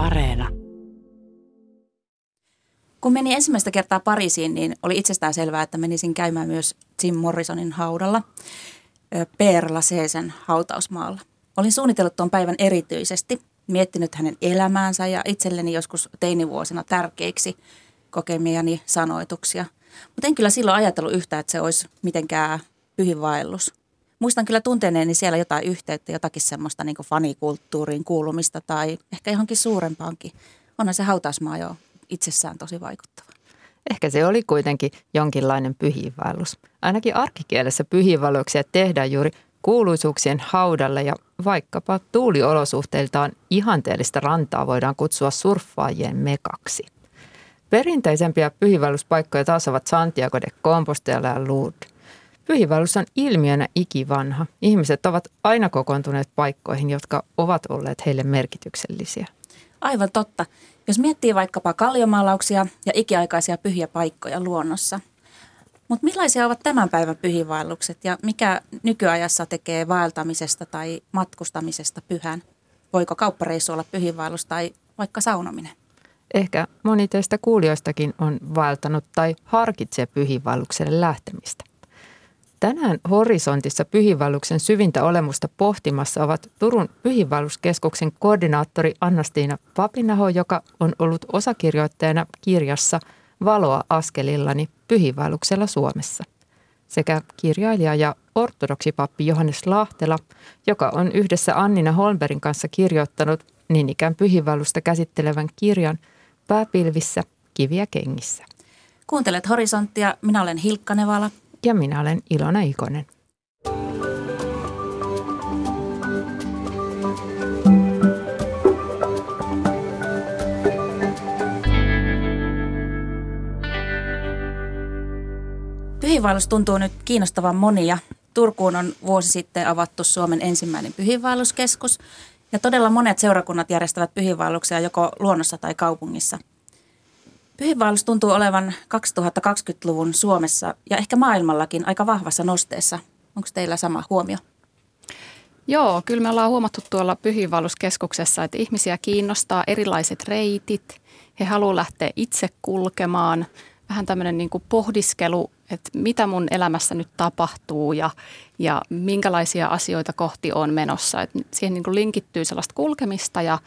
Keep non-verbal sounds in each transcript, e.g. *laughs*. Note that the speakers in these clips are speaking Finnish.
Areena. Kun meni ensimmäistä kertaa Pariisiin, niin oli itsestään selvää, että menisin käymään myös Jim Morrisonin haudalla, Père Lachaisen hautausmaalla. Olin suunnitellut tuon päivän erityisesti, miettinyt hänen elämäänsä ja itselleni joskus teinivuosina tärkeiksi kokemiani sanoituksia. Mutta en kyllä silloin ajatellut yhtään, että se olisi mitenkään pyhivaellus. Muistan kyllä tunteneeni siellä jotain yhteyttä, jotakin semmoista niin fanikulttuuriin kuulumista tai ehkä johonkin suurempaankin. Onhan se hautausmaa jo itsessään tosi vaikuttava. Ehkä se oli kuitenkin jonkinlainen pyhiinvaellus. Ainakin arkikielessä pyhiinvaelluksia tehdään juuri kuuluisuuksien haudalle ja vaikkapa tuuliolosuhteiltaan ihanteellista rantaa voidaan kutsua surffaajien mekaksi. Perinteisempiä pyhiinvaelluspaikkoja taas ovat Santiago de Compostela ja Lourdes. Pyhiinvaellus on ilmiönä ikivanha. Ihmiset ovat aina kokoontuneet paikkoihin, jotka ovat olleet heille merkityksellisiä. Aivan totta. Jos miettii vaikkapa kaljomaalauksia ja ikiaikaisia pyhiä paikkoja luonnossa. Mutta millaisia ovat tämän päivän pyhiinvaellukset ja mikä nykyajassa tekee vaeltamisesta tai matkustamisesta pyhän? Voiko kauppareissu olla pyhiinvaellus tai vaikka saunominen? Ehkä moni teistä kuulijoistakin on vaeltanut tai harkitsee pyhiinvaellukselle lähtemistä. Tänään horisontissa pyhivalluksen syvintä olemusta pohtimassa ovat Turun pyhivalluskeskuksen koordinaattori Annastiina Papinaho, joka on ollut osakirjoittajana kirjassa Valoa askelillani pyhivalluksella Suomessa, sekä kirjailija ja ortodoksipappi Johannes Lahtela, joka on yhdessä Annina Holmbergin kanssa kirjoittanut niin ikään pyhivallusta käsittelevän kirjan Pääpilvissä, kiviä kengissä. Kuuntelet Horisonttia, minä olen Hilkka Nevala ja minä olen Ilona Ikonen. Pyhiinvaellus tuntuu nyt kiinnostavan monia. Turkuun on vuosi sitten avattu Suomen ensimmäinen pyhiinvaelluskeskus ja todella monet seurakunnat järjestävät pyhiinvaelluksia joko luonnossa tai kaupungissa – Pyhiinvaellus tuntuu olevan 2020-luvun Suomessa ja ehkä maailmallakin aika vahvassa nosteessa. Onko teillä sama huomio? Joo, kyllä me ollaan huomattu tuolla pyhiinvaelluskeskuksessa, että ihmisiä kiinnostaa erilaiset reitit. He haluavat lähteä itse kulkemaan. Vähän tämmöinen niin kuin pohdiskelu, että mitä mun elämässä nyt tapahtuu ja, ja minkälaisia asioita kohti on menossa. Et siihen niin kuin linkittyy sellaista kulkemista ja,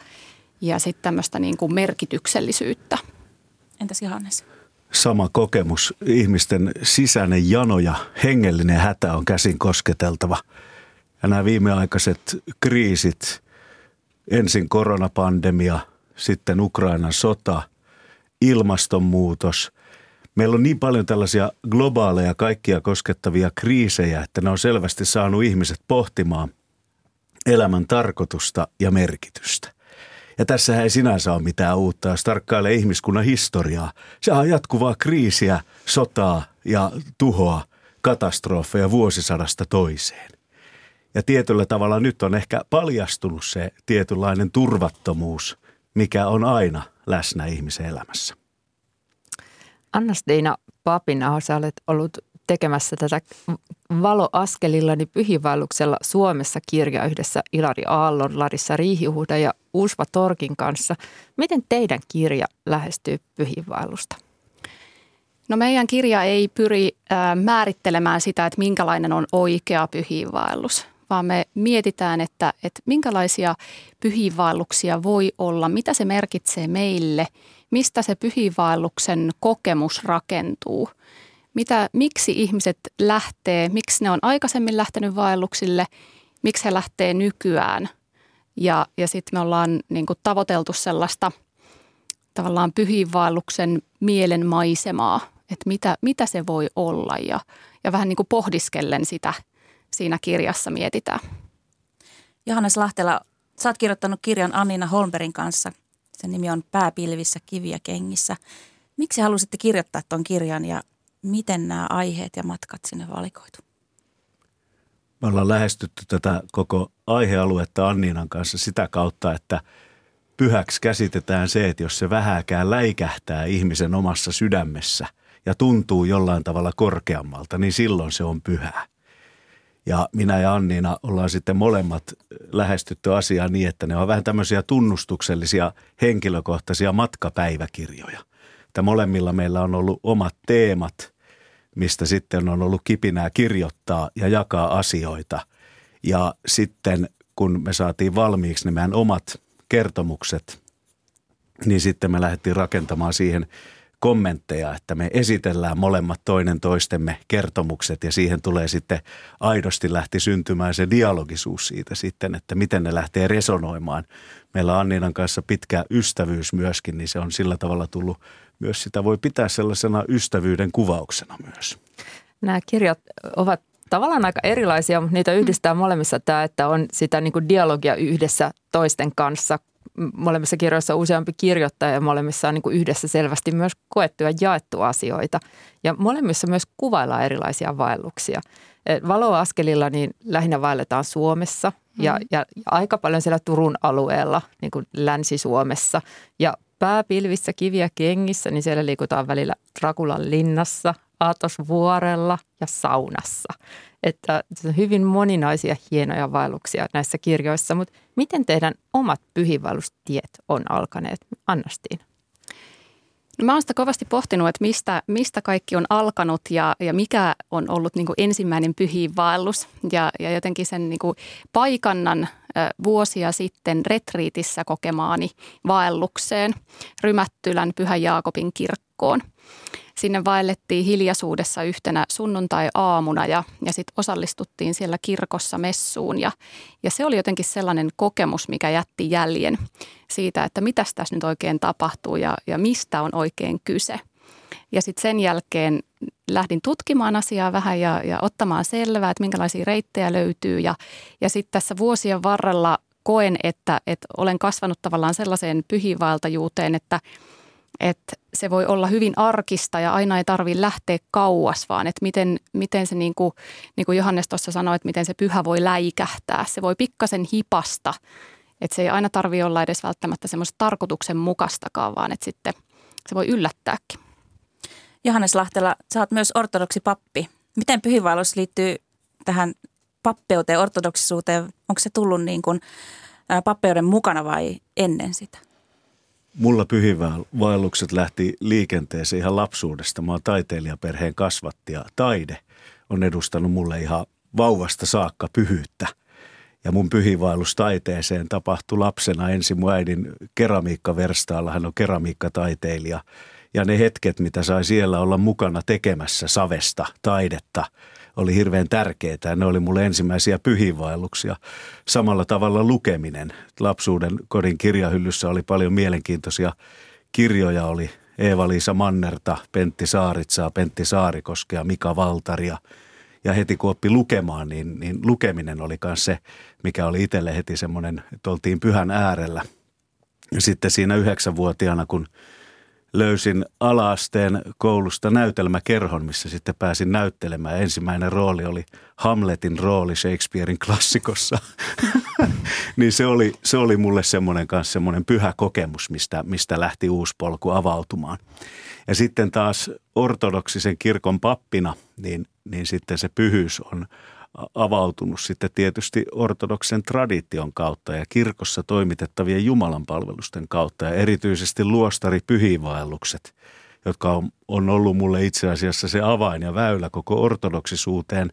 ja sitten tämmöistä niin kuin merkityksellisyyttä. Entäs Johannes? Sama kokemus. Ihmisten sisäinen jano ja hengellinen hätä on käsin kosketeltava. Ja nämä viimeaikaiset kriisit, ensin koronapandemia, sitten Ukrainan sota, ilmastonmuutos. Meillä on niin paljon tällaisia globaaleja kaikkia koskettavia kriisejä, että ne on selvästi saanut ihmiset pohtimaan elämän tarkoitusta ja merkitystä. Ja tässä ei sinänsä ole mitään uutta, jos tarkkailee ihmiskunnan historiaa. Se on jatkuvaa kriisiä, sotaa ja tuhoa, katastrofeja vuosisadasta toiseen. Ja tietyllä tavalla nyt on ehkä paljastunut se tietynlainen turvattomuus, mikä on aina läsnä ihmisen elämässä. Anna-Stiina Papina, sä olet ollut tekemässä tätä Valoaskelillani pyhivaelluksella Suomessa kirja yhdessä Ilari Aallon, Larissa Riihihuhda ja Usva Torkin kanssa. Miten teidän kirja lähestyy pyhivaellusta? No meidän kirja ei pyri määrittelemään sitä, että minkälainen on oikea pyhiinvaellus, vaan me mietitään, että, että minkälaisia pyhiinvaelluksia voi olla, mitä se merkitsee meille, mistä se pyhiinvaelluksen kokemus rakentuu – mitä, miksi ihmiset lähtee, miksi ne on aikaisemmin lähtenyt vaelluksille, miksi he lähtee nykyään. Ja, ja sitten me ollaan niin kuin tavoiteltu sellaista tavallaan pyhiinvaelluksen mielen maisemaa, että mitä, mitä se voi olla ja, ja vähän niin kuin pohdiskellen sitä siinä kirjassa mietitään. Johannes Lahtela, sä oot kirjoittanut kirjan Annina Holmberin kanssa. Sen nimi on Pääpilvissä kiviä kengissä. Miksi halusitte kirjoittaa tuon kirjan ja miten nämä aiheet ja matkat sinne valikoitu? Me ollaan lähestytty tätä koko aihealuetta Anniinan kanssa sitä kautta, että pyhäksi käsitetään se, että jos se vähäkään läikähtää ihmisen omassa sydämessä ja tuntuu jollain tavalla korkeammalta, niin silloin se on pyhää. Ja minä ja Anniina ollaan sitten molemmat lähestytty asiaa niin, että ne on vähän tämmöisiä tunnustuksellisia henkilökohtaisia matkapäiväkirjoja. Että molemmilla meillä on ollut omat teemat, mistä sitten on ollut kipinää kirjoittaa ja jakaa asioita. Ja sitten kun me saatiin valmiiksi ne meidän omat kertomukset, niin sitten me lähdettiin rakentamaan siihen kommentteja, että me esitellään molemmat toinen toistemme kertomukset ja siihen tulee sitten aidosti lähti syntymään se dialogisuus siitä sitten, että miten ne lähtee resonoimaan. Meillä Anninan kanssa pitkä ystävyys myöskin, niin se on sillä tavalla tullut myös sitä voi pitää sellaisena ystävyyden kuvauksena myös. Nämä kirjat ovat tavallaan aika erilaisia, mutta niitä yhdistää molemmissa tämä, että on sitä niin kuin dialogia yhdessä toisten kanssa. Molemmissa kirjoissa on useampi kirjoittaja ja molemmissa on niin kuin yhdessä selvästi myös koettu ja jaettu asioita. Ja molemmissa myös kuvaillaan erilaisia vaelluksia. Valoaskelilla niin lähinnä vaelletaan Suomessa ja, mm. ja, ja aika paljon siellä Turun alueella, niin kuin Länsi-Suomessa. Ja pääpilvissä, kiviä kengissä, niin siellä liikutaan välillä Rakulan linnassa, Aatosvuorella ja saunassa. Että hyvin moninaisia hienoja vaelluksia näissä kirjoissa, mutta miten teidän omat pyhiinvaellustiet on alkaneet? Annastiin. No mä oon sitä kovasti pohtinut, että mistä, mistä kaikki on alkanut ja, ja mikä on ollut niin ensimmäinen pyhiinvaellus. Ja, ja jotenkin sen niin paikannan vuosia sitten retriitissä kokemaani vaellukseen Rymättylän Pyhän Jaakobin kirkkoon. Sinne vaellettiin hiljaisuudessa yhtenä sunnuntai-aamuna ja, ja sitten osallistuttiin siellä kirkossa messuun. Ja, ja se oli jotenkin sellainen kokemus, mikä jätti jäljen siitä, että mitä tässä nyt oikein tapahtuu ja, ja mistä on oikein kyse. Ja sitten sen jälkeen lähdin tutkimaan asiaa vähän ja, ja ottamaan selvää, että minkälaisia reittejä löytyy. Ja, ja sitten tässä vuosien varrella koen, että, että olen kasvanut tavallaan sellaiseen pyhiinvaeltajuuteen, että – että se voi olla hyvin arkista ja aina ei tarvitse lähteä kauas, vaan että miten, miten se niin kuin, niin kuin Johannes tuossa sanoi, että miten se pyhä voi läikähtää. Se voi pikkasen hipasta, että se ei aina tarvitse olla edes välttämättä semmoista tarkoituksen mukastakaan, vaan että sitten se voi yllättääkin. Johannes Lahtela, sä oot myös ortodoksi pappi. Miten pyhiinvaellus liittyy tähän pappeuteen, ortodoksisuuteen? Onko se tullut niin kuin pappeuden mukana vai ennen sitä? Mulla pyhiinvaellukset lähti liikenteeseen ihan lapsuudesta. Mä oon taiteilijaperheen kasvatti ja taide on edustanut mulle ihan vauvasta saakka pyhyyttä. Ja mun pyhiinvaellus taiteeseen tapahtui lapsena ensin mun äidin keramiikkaverstaalla. Hän on keramiikkataiteilija. Ja ne hetket, mitä sai siellä olla mukana tekemässä savesta, taidetta – oli hirveän tärkeää. Ne oli mulle ensimmäisiä pyhiinvaelluksia. Samalla tavalla lukeminen. Lapsuuden kodin kirjahyllyssä oli paljon mielenkiintoisia kirjoja. Oli Eeva-Liisa Mannerta, Pentti Saaritsaa, Pentti Saarikoskea, Mika Valtaria. Ja heti kun oppi lukemaan, niin, niin lukeminen oli myös se, mikä oli itselle heti semmoinen, että oltiin pyhän äärellä. Ja sitten siinä yhdeksänvuotiaana, kun – löysin alaasteen koulusta näytelmäkerhon, missä sitten pääsin näyttelemään. Ensimmäinen rooli oli Hamletin rooli Shakespearein klassikossa. *laughs* niin se oli, se oli mulle semmoinen kanssa semmoinen pyhä kokemus, mistä, mistä lähti uusi polku avautumaan. Ja sitten taas ortodoksisen kirkon pappina, niin, niin sitten se pyhyys on – avautunut sitten tietysti ortodoksen tradition kautta ja kirkossa toimitettavien Jumalan palvelusten kautta ja erityisesti luostari pyhiinvaellukset, jotka on, on ollut mulle itse asiassa se avain ja väylä koko ortodoksisuuteen.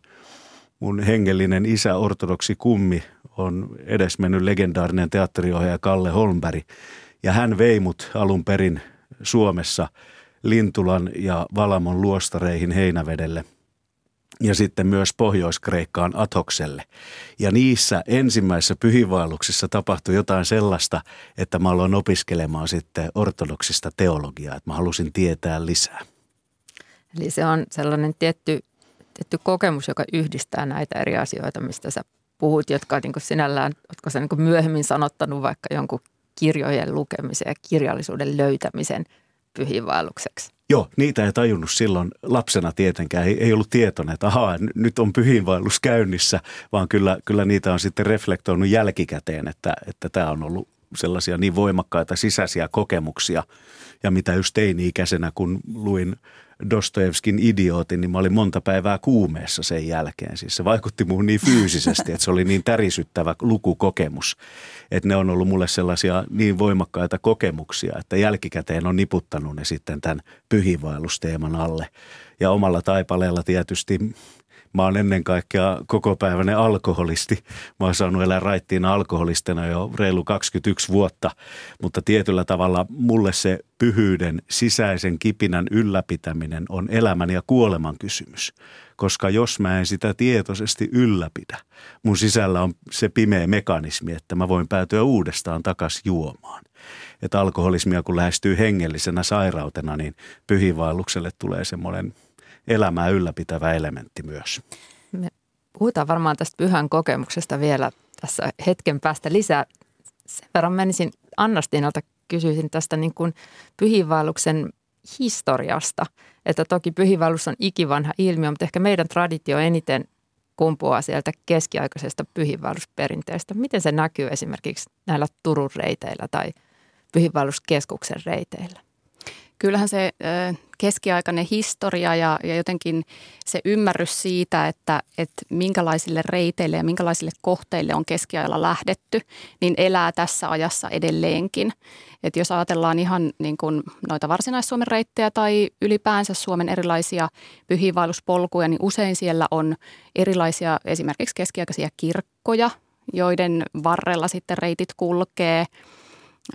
Mun hengellinen isä, ortodoksi kummi, on edesmennyt legendaarinen teatteriohjaaja Kalle Holmberg ja hän vei mut alun perin Suomessa Lintulan ja Valamon luostareihin Heinävedelle – ja sitten myös Pohjois-Kreikkaan Atokselle. Ja niissä ensimmäisissä pyhiinvaelluksissa tapahtui jotain sellaista, että mä aloin opiskelemaan sitten ortodoksista teologiaa, että mä halusin tietää lisää. Eli se on sellainen tietty, tietty kokemus, joka yhdistää näitä eri asioita, mistä sä puhut, jotka niin kuin sinällään, oletko sä niin myöhemmin sanottanut vaikka jonkun kirjojen lukemisen ja kirjallisuuden löytämisen pyhiinvaellukseksi? Joo, niitä ei tajunnut silloin lapsena tietenkään. Ei, ei ollut tietoinen, että ahaa, nyt on pyhiinvaellus käynnissä, vaan kyllä, kyllä niitä on sitten reflektoinut jälkikäteen, että, että tämä on ollut sellaisia niin voimakkaita sisäisiä kokemuksia. Ja mitä just teini-ikäisenä, kun luin Dostoevskin idiootin, niin mä olin monta päivää kuumeessa sen jälkeen. Siis se vaikutti muuhun niin fyysisesti, että se oli niin tärisyttävä lukukokemus. Että ne on ollut mulle sellaisia niin voimakkaita kokemuksia, että jälkikäteen on niputtanut ne sitten tämän pyhiinvaellusteeman alle. Ja omalla taipaleella tietysti Mä oon ennen kaikkea kokopäiväinen alkoholisti. Mä oon saanut elää raittiina alkoholistina jo reilu 21 vuotta, mutta tietyllä tavalla mulle se pyhyyden sisäisen kipinän ylläpitäminen on elämän ja kuoleman kysymys. Koska jos mä en sitä tietoisesti ylläpidä, mun sisällä on se pimeä mekanismi, että mä voin päätyä uudestaan takas juomaan. Että alkoholismia kun lähestyy hengellisenä sairautena, niin pyhiinvaellukselle tulee semmoinen – elämää ylläpitävä elementti myös. Me puhutaan varmaan tästä pyhän kokemuksesta vielä tässä hetken päästä lisää. Sen verran menisin Annastinalta kysyisin tästä niin kuin pyhiinvaelluksen historiasta. Että toki pyhiinvaellus on ikivanha ilmiö, mutta ehkä meidän traditio eniten kumpuaa sieltä keskiaikaisesta pyhiinvaellusperinteestä. Miten se näkyy esimerkiksi näillä Turun reiteillä tai pyhiinvaelluskeskuksen reiteillä? kyllähän se keskiaikainen historia ja, ja jotenkin se ymmärrys siitä, että, että minkälaisille reiteille ja minkälaisille kohteille on keskiajalla lähdetty, niin elää tässä ajassa edelleenkin. Et jos ajatellaan ihan niin kuin noita varsinais-Suomen reittejä tai ylipäänsä Suomen erilaisia pyhiinvaelluspolkuja, niin usein siellä on erilaisia esimerkiksi keskiaikaisia kirkkoja, joiden varrella sitten reitit kulkee –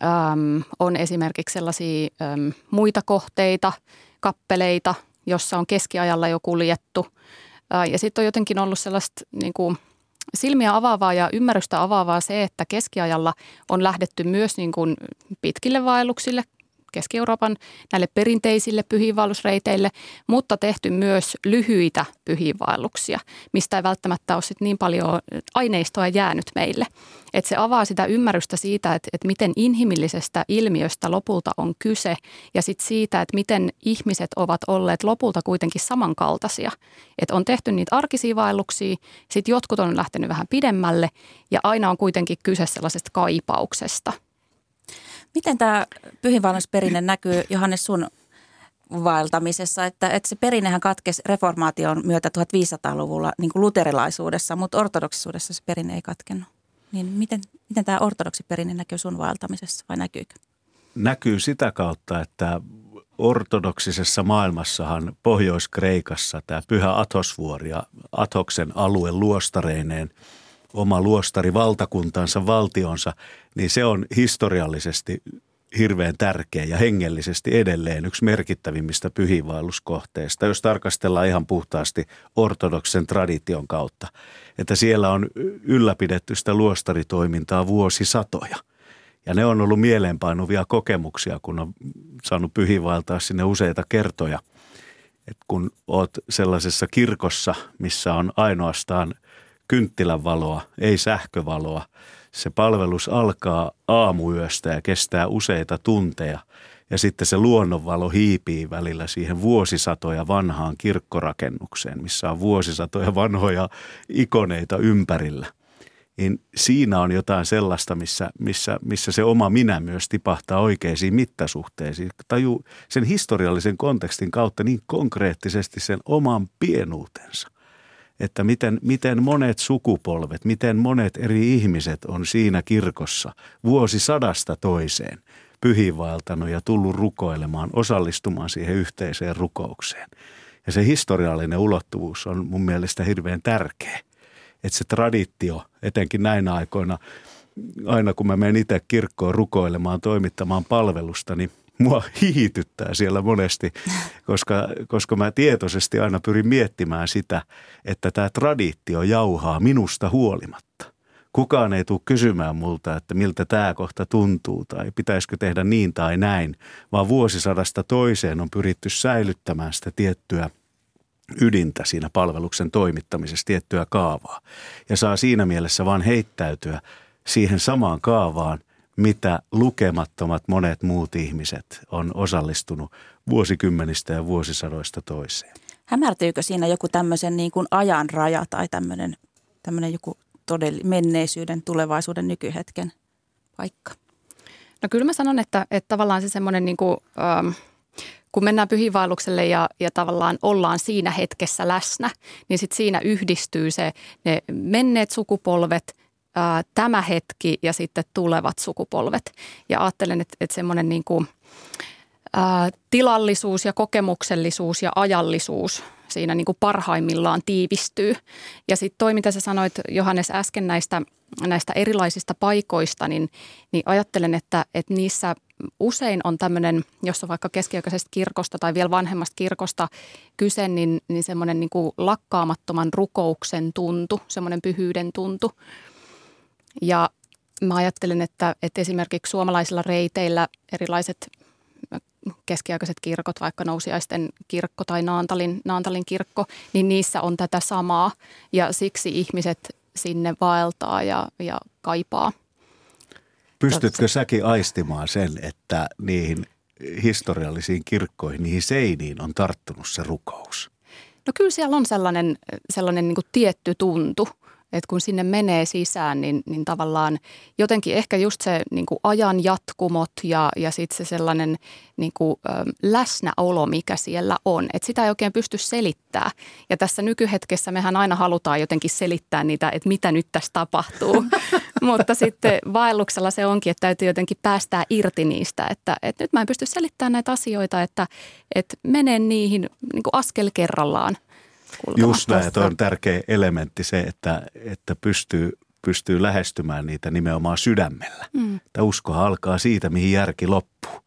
äm, on esimerkiksi sellaisia äm, muita kohteita, kappeleita, jossa on keskiajalla jo kuljettu. Ja sitten on jotenkin ollut sellaista niin kuin, silmiä avaavaa ja ymmärrystä avaavaa se, että keskiajalla on lähdetty myös niin kuin pitkille vaelluksille Keski-Euroopan näille perinteisille pyhiinvaellusreiteille, mutta tehty myös lyhyitä pyhiinvaelluksia, mistä ei välttämättä ole sit niin paljon aineistoa jäänyt meille. Että se avaa sitä ymmärrystä siitä, että, että miten inhimillisestä ilmiöstä lopulta on kyse ja sitten siitä, että miten ihmiset ovat olleet lopulta kuitenkin samankaltaisia. Että on tehty niitä arkisia vaelluksia, sitten jotkut on lähtenyt vähän pidemmälle ja aina on kuitenkin kyse sellaisesta kaipauksesta – Miten tämä pyhinvaellusperinne näkyy, Johannes, sun vaeltamisessa, että, että se perinnehän katkesi reformaation myötä 1500-luvulla niin kuin luterilaisuudessa, mutta ortodoksisuudessa se perinne ei katkennut. Niin miten, miten tämä ortodoksiperinne näkyy sun vaeltamisessa vai näkyykö? Näkyy sitä kautta, että ortodoksisessa maailmassahan Pohjois-Kreikassa tämä pyhä Atosvuori ja Atoksen alue luostareineen – oma luostari valtakuntansa, valtionsa, niin se on historiallisesti hirveän tärkeä ja hengellisesti edelleen yksi merkittävimmistä pyhiinvaelluskohteista, jos tarkastellaan ihan puhtaasti ortodoksen tradition kautta. Että siellä on ylläpidetty sitä luostaritoimintaa vuosisatoja. Ja ne on ollut mieleenpainuvia kokemuksia, kun on saanut pyhiinvaeltaa sinne useita kertoja. Et kun oot sellaisessa kirkossa, missä on ainoastaan – kynttilän valoa, ei sähkövaloa. Se palvelus alkaa aamuyöstä ja kestää useita tunteja ja sitten se luonnonvalo hiipii välillä siihen vuosisatoja vanhaan kirkkorakennukseen, missä on vuosisatoja vanhoja ikoneita ympärillä. Niin siinä on jotain sellaista, missä, missä, missä se oma minä myös tipahtaa oikeisiin mittasuhteisiin. Taju sen historiallisen kontekstin kautta niin konkreettisesti sen oman pienuutensa että miten, miten monet sukupolvet, miten monet eri ihmiset on siinä kirkossa vuosisadasta toiseen pyhiinvaeltanut ja tullut rukoilemaan, osallistumaan siihen yhteiseen rukoukseen. Ja se historiallinen ulottuvuus on mun mielestä hirveän tärkeä. Että se traditio, etenkin näinä aikoina, aina kun mä menen itse kirkkoon rukoilemaan, toimittamaan palvelusta, niin – mua hiityttää siellä monesti, koska, koska mä tietoisesti aina pyrin miettimään sitä, että tämä traditio jauhaa minusta huolimatta. Kukaan ei tule kysymään multa, että miltä tämä kohta tuntuu tai pitäisikö tehdä niin tai näin, vaan vuosisadasta toiseen on pyritty säilyttämään sitä tiettyä ydintä siinä palveluksen toimittamisessa, tiettyä kaavaa. Ja saa siinä mielessä vaan heittäytyä siihen samaan kaavaan mitä lukemattomat monet muut ihmiset on osallistunut vuosikymmenistä ja vuosisadoista toiseen. Hämärtyykö siinä joku tämmöisen niin kuin ajan raja tai tämmöinen, tämmöinen joku todelli, menneisyyden, tulevaisuuden, nykyhetken paikka? No kyllä mä sanon, että, että tavallaan se semmoinen niin kuin, ähm, kun mennään pyhiinvaellukselle ja, ja tavallaan ollaan siinä hetkessä läsnä, niin sitten siinä yhdistyy se ne menneet sukupolvet, ää, tämä hetki ja sitten tulevat sukupolvet. Ja ajattelen, että, että semmoinen niin kuin, ää, tilallisuus ja kokemuksellisuus ja ajallisuus siinä niin kuin parhaimmillaan tiivistyy. Ja sitten toi, mitä sä sanoit Johannes äsken näistä, näistä erilaisista paikoista, niin, niin ajattelen, että, että niissä usein on tämmöinen, jos on vaikka keskiaikaisesta kirkosta tai vielä vanhemmasta kirkosta kyse, niin, niin semmoinen niin kuin lakkaamattoman rukouksen tuntu, semmoinen pyhyyden tuntu. Ja mä ajattelen, että, että esimerkiksi suomalaisilla reiteillä erilaiset keskiaikaiset kirkot, vaikka Nousiaisten kirkko tai Naantalin, Naantalin kirkko, niin niissä on tätä samaa ja siksi ihmiset sinne vaeltaa ja, ja kaipaa. Pystytkö säkin aistimaan sen, että niihin historiallisiin kirkkoihin, niihin seiniin on tarttunut se rukous? No kyllä siellä on sellainen, sellainen niin tietty tuntu – että kun sinne menee sisään, niin, niin tavallaan jotenkin ehkä just se niin kuin ajan jatkumot ja, ja sitten se sellainen niin kuin, ö, läsnäolo, mikä siellä on. Että sitä ei oikein pysty selittämään. Ja tässä nykyhetkessä mehän aina halutaan jotenkin selittää niitä, että mitä nyt tässä tapahtuu. *laughs* Mutta sitten vaelluksella se onkin, että täytyy jotenkin päästää irti niistä. Että, että nyt mä en pysty selittämään näitä asioita, että, että menen niihin niin kuin askel kerrallaan – Just näin, että on tärkeä elementti se, että, että pystyy, pystyy lähestymään niitä nimenomaan sydämellä. Mm. Että uskohan alkaa siitä, mihin järki loppuu.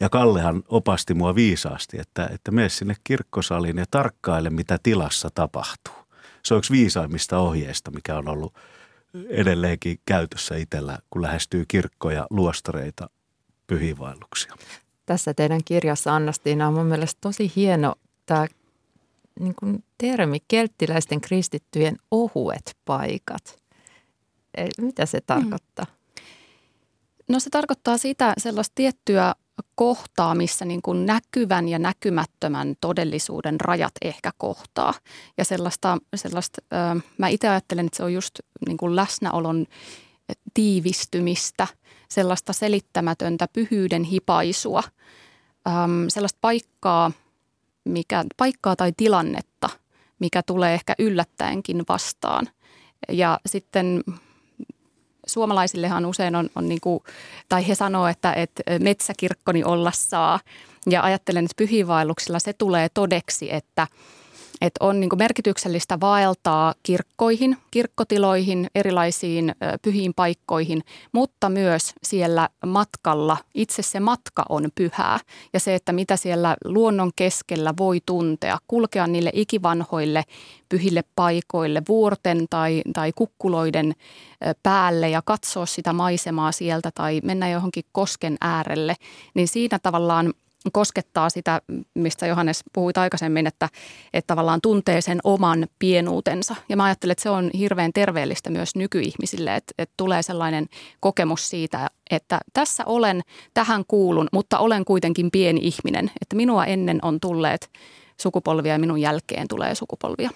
Ja Kallehan opasti mua viisaasti, että, että mene sinne kirkkosaliin ja tarkkaile, mitä tilassa tapahtuu. Se on yksi viisaimmista ohjeista, mikä on ollut edelleenkin käytössä itsellä, kun lähestyy kirkkoja, luostareita, pyhiinvaelluksia. Tässä teidän kirjassa, Annastiina, on mun mielestä tosi hieno tämä niin kuin termi kelttiläisten kristittyjen ohuet paikat. Mitä se tarkoittaa? No se tarkoittaa sitä sellaista tiettyä kohtaa, missä niin kuin näkyvän ja näkymättömän todellisuuden rajat ehkä kohtaa. Ja sellaista, sellaista mä itse ajattelen, että se on just niin kuin läsnäolon tiivistymistä, sellaista selittämätöntä pyhyyden hipaisua, sellaista paikkaa, mikä, paikkaa tai tilannetta, mikä tulee ehkä yllättäenkin vastaan. Ja sitten suomalaisillehan usein on, on niin kuin, tai he sanoo, että, että metsäkirkkoni olla saa. Ja ajattelen, että pyhiinvaelluksilla se tulee todeksi, että – että on niin merkityksellistä vaeltaa kirkkoihin, kirkkotiloihin, erilaisiin pyhiin paikkoihin, mutta myös siellä matkalla, itse se matka on pyhää. Ja se, että mitä siellä luonnon keskellä voi tuntea, kulkea niille ikivanhoille pyhille paikoille, vuorten tai, tai kukkuloiden päälle ja katsoa sitä maisemaa sieltä tai mennä johonkin kosken äärelle, niin siinä tavallaan koskettaa sitä, mistä Johannes puhui aikaisemmin, että, että tavallaan tuntee sen oman pienuutensa. Ja mä ajattelen, että se on hirveän terveellistä myös nykyihmisille, että, että tulee sellainen kokemus siitä, että tässä olen, tähän kuulun, mutta olen kuitenkin pieni ihminen. Että minua ennen on tulleet sukupolvia ja minun jälkeen tulee sukupolvia.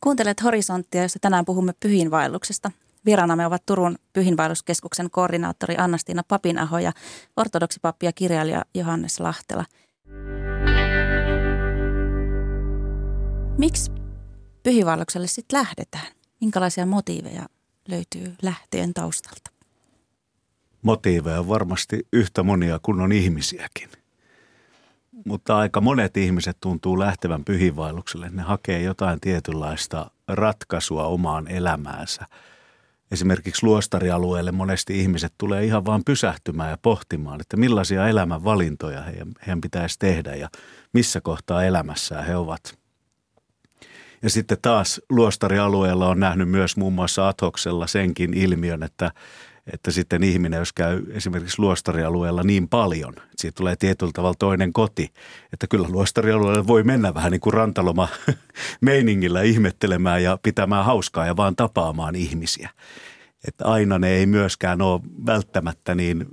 Kuuntelet Horisonttia, jossa tänään puhumme pyhiinvaelluksesta. Vieraanamme ovat Turun pyhinvaelluskeskuksen koordinaattori Annastiina Papinaho ja ortodoksipappi ja kirjailija Johannes Lahtela. Miksi pyhiinvaellukselle sitten lähdetään? Minkälaisia motiiveja löytyy lähteen taustalta? Motiiveja on varmasti yhtä monia kuin on ihmisiäkin. Mutta aika monet ihmiset tuntuu lähtevän pyhiinvaellukselle. Ne hakee jotain tietynlaista ratkaisua omaan elämäänsä – esimerkiksi luostarialueelle monesti ihmiset tulee ihan vaan pysähtymään ja pohtimaan, että millaisia elämänvalintoja heidän, heidän pitäisi tehdä ja missä kohtaa elämässään he ovat. Ja sitten taas luostarialueella on nähnyt myös muun muassa Athoksella senkin ilmiön, että että sitten ihminen, jos käy esimerkiksi luostarialueella niin paljon, että siitä tulee tietyllä tavalla toinen koti, että kyllä luostarialueella voi mennä vähän niin kuin rantaloma *laughs* meiningillä ihmettelemään ja pitämään hauskaa ja vaan tapaamaan ihmisiä. Että aina ne ei myöskään ole välttämättä niin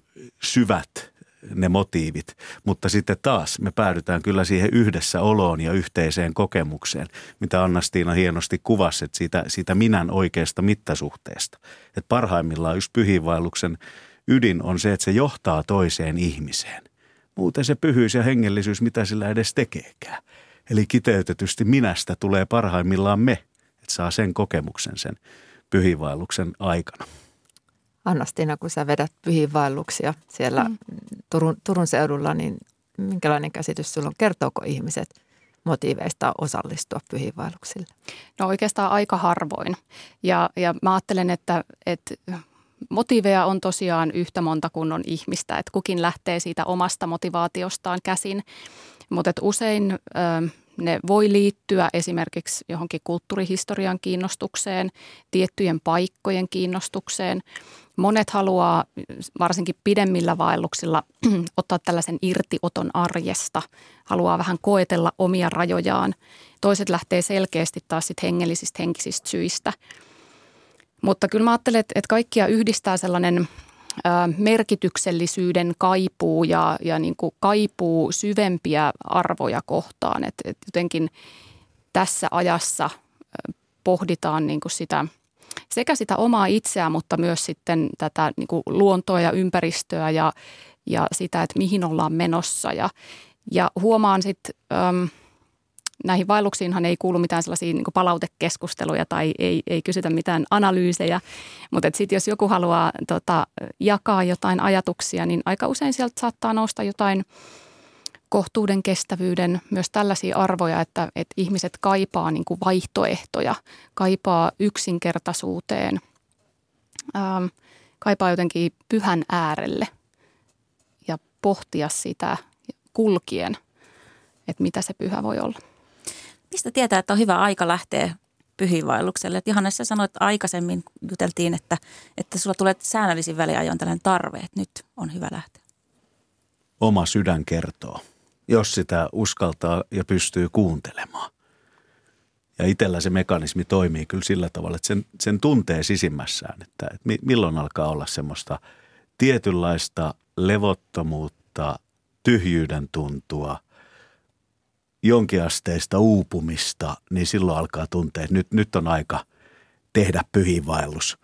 syvät ne motiivit, mutta sitten taas me päädytään kyllä siihen yhdessä oloon ja yhteiseen kokemukseen, mitä Anna-Stiina hienosti kuvasi, että siitä, siitä minän oikeasta mittasuhteesta. Että parhaimmillaan just pyhiinvaelluksen ydin on se, että se johtaa toiseen ihmiseen. Muuten se pyhyys ja hengellisyys, mitä sillä edes tekeekään. Eli kiteytetysti minästä tulee parhaimmillaan me, että saa sen kokemuksen sen pyhiinvaelluksen aikana. Annastina, kun sä vedät pyhiinvaelluksia siellä mm. Turun, Turun seudulla, niin minkälainen käsitys sulla on? Kertooko ihmiset motiiveista osallistua pyhiinvaelluksille? No oikeastaan aika harvoin. Ja, ja mä ajattelen, että, että motiiveja on tosiaan yhtä monta kuin on ihmistä, että kukin lähtee siitä omasta motivaatiostaan käsin. Mutta usein ö, ne voi liittyä esimerkiksi johonkin kulttuurihistorian kiinnostukseen, tiettyjen paikkojen kiinnostukseen. Monet haluaa varsinkin pidemmillä vaelluksilla *clears throat* ottaa tällaisen irtioton arjesta, haluaa vähän koetella omia rajojaan. Toiset lähtee selkeästi taas sit hengellisistä henkisistä syistä. Mutta kyllä mä ajattelen, että, että kaikkia yhdistää sellainen merkityksellisyyden kaipuu ja, ja niin kuin kaipuu syvempiä arvoja kohtaan. että et jotenkin tässä ajassa pohditaan niin kuin sitä, sekä sitä omaa itseä, mutta myös sitten tätä niin kuin luontoa ja ympäristöä ja, ja sitä, että mihin ollaan menossa. Ja, ja huomaan sitten näihin vaelluksiinhan ei kuulu mitään sellaisia niin palautekeskusteluja tai ei, ei kysytä mitään analyysejä, mutta sitten jos joku haluaa tota, jakaa jotain ajatuksia, niin aika usein sieltä saattaa nousta jotain kohtuuden kestävyyden, myös tällaisia arvoja, että, että ihmiset kaipaa niin kuin vaihtoehtoja, kaipaa yksinkertaisuuteen, ähm, kaipaa jotenkin pyhän äärelle ja pohtia sitä kulkien, että mitä se pyhä voi olla. Mistä tietää, että on hyvä aika lähteä pyhiinvaellukselle? Että Johannes, sä sanoit aikaisemmin, juteltiin, että, että sulla tulee säännöllisin väliajoin tällainen tarve, että nyt on hyvä lähteä. Oma sydän kertoo, jos sitä uskaltaa ja pystyy kuuntelemaan. Ja itsellä se mekanismi toimii kyllä sillä tavalla, että sen, sen tuntee sisimmässään, että, että milloin alkaa olla semmoista tietynlaista levottomuutta, tyhjyyden tuntua – jonkinasteista uupumista, niin silloin alkaa tuntea, että nyt, nyt on aika tehdä pyhiinvaellus,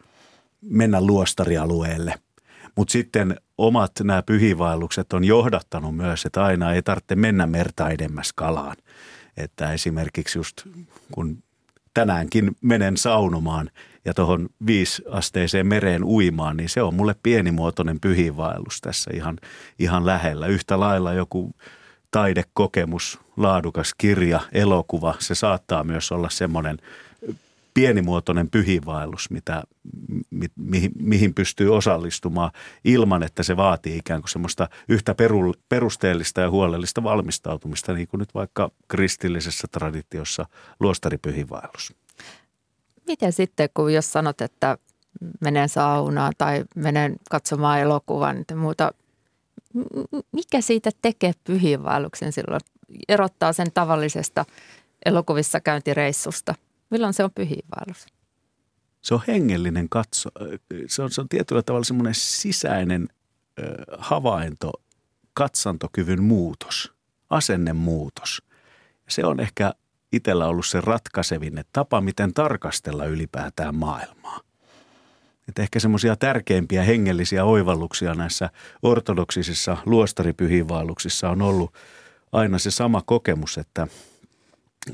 mennä luostarialueelle. Mutta sitten omat nämä pyhiinvaellukset on johdattanut myös, että aina ei tarvitse mennä merta edemmäs kalaan. Että esimerkiksi just kun tänäänkin menen saunomaan ja tuohon viisiasteiseen mereen uimaan, niin se on mulle pienimuotoinen pyhiinvaellus tässä ihan, ihan lähellä. Yhtä lailla joku taidekokemus, laadukas kirja, elokuva, se saattaa myös olla semmoinen pienimuotoinen pyhiinvaellus, mitä, mi, mihin, mihin pystyy osallistumaan ilman, että se vaatii ikään kuin semmoista yhtä peru, perusteellista ja huolellista valmistautumista, niin kuin nyt vaikka kristillisessä traditiossa luostaripyhiinvaellus. Miten sitten, kun jos sanot, että menen saunaan tai menen katsomaan elokuvan niin muuta, mikä siitä tekee pyhiinvaelluksen silloin? Erottaa sen tavallisesta elokuvissa käyntireissusta. Milloin se on pyhiinvaellus? Se on hengellinen katso. Se on, se on tietyllä tavalla semmoinen sisäinen ö, havainto, katsantokyvyn muutos, asennemuutos. Se on ehkä itsellä ollut se ratkaisevin tapa, miten tarkastella ylipäätään maailmaa. Että ehkä semmoisia tärkeimpiä hengellisiä oivalluksia näissä ortodoksisissa luostaripyhiinvaelluksissa on ollut aina se sama kokemus, että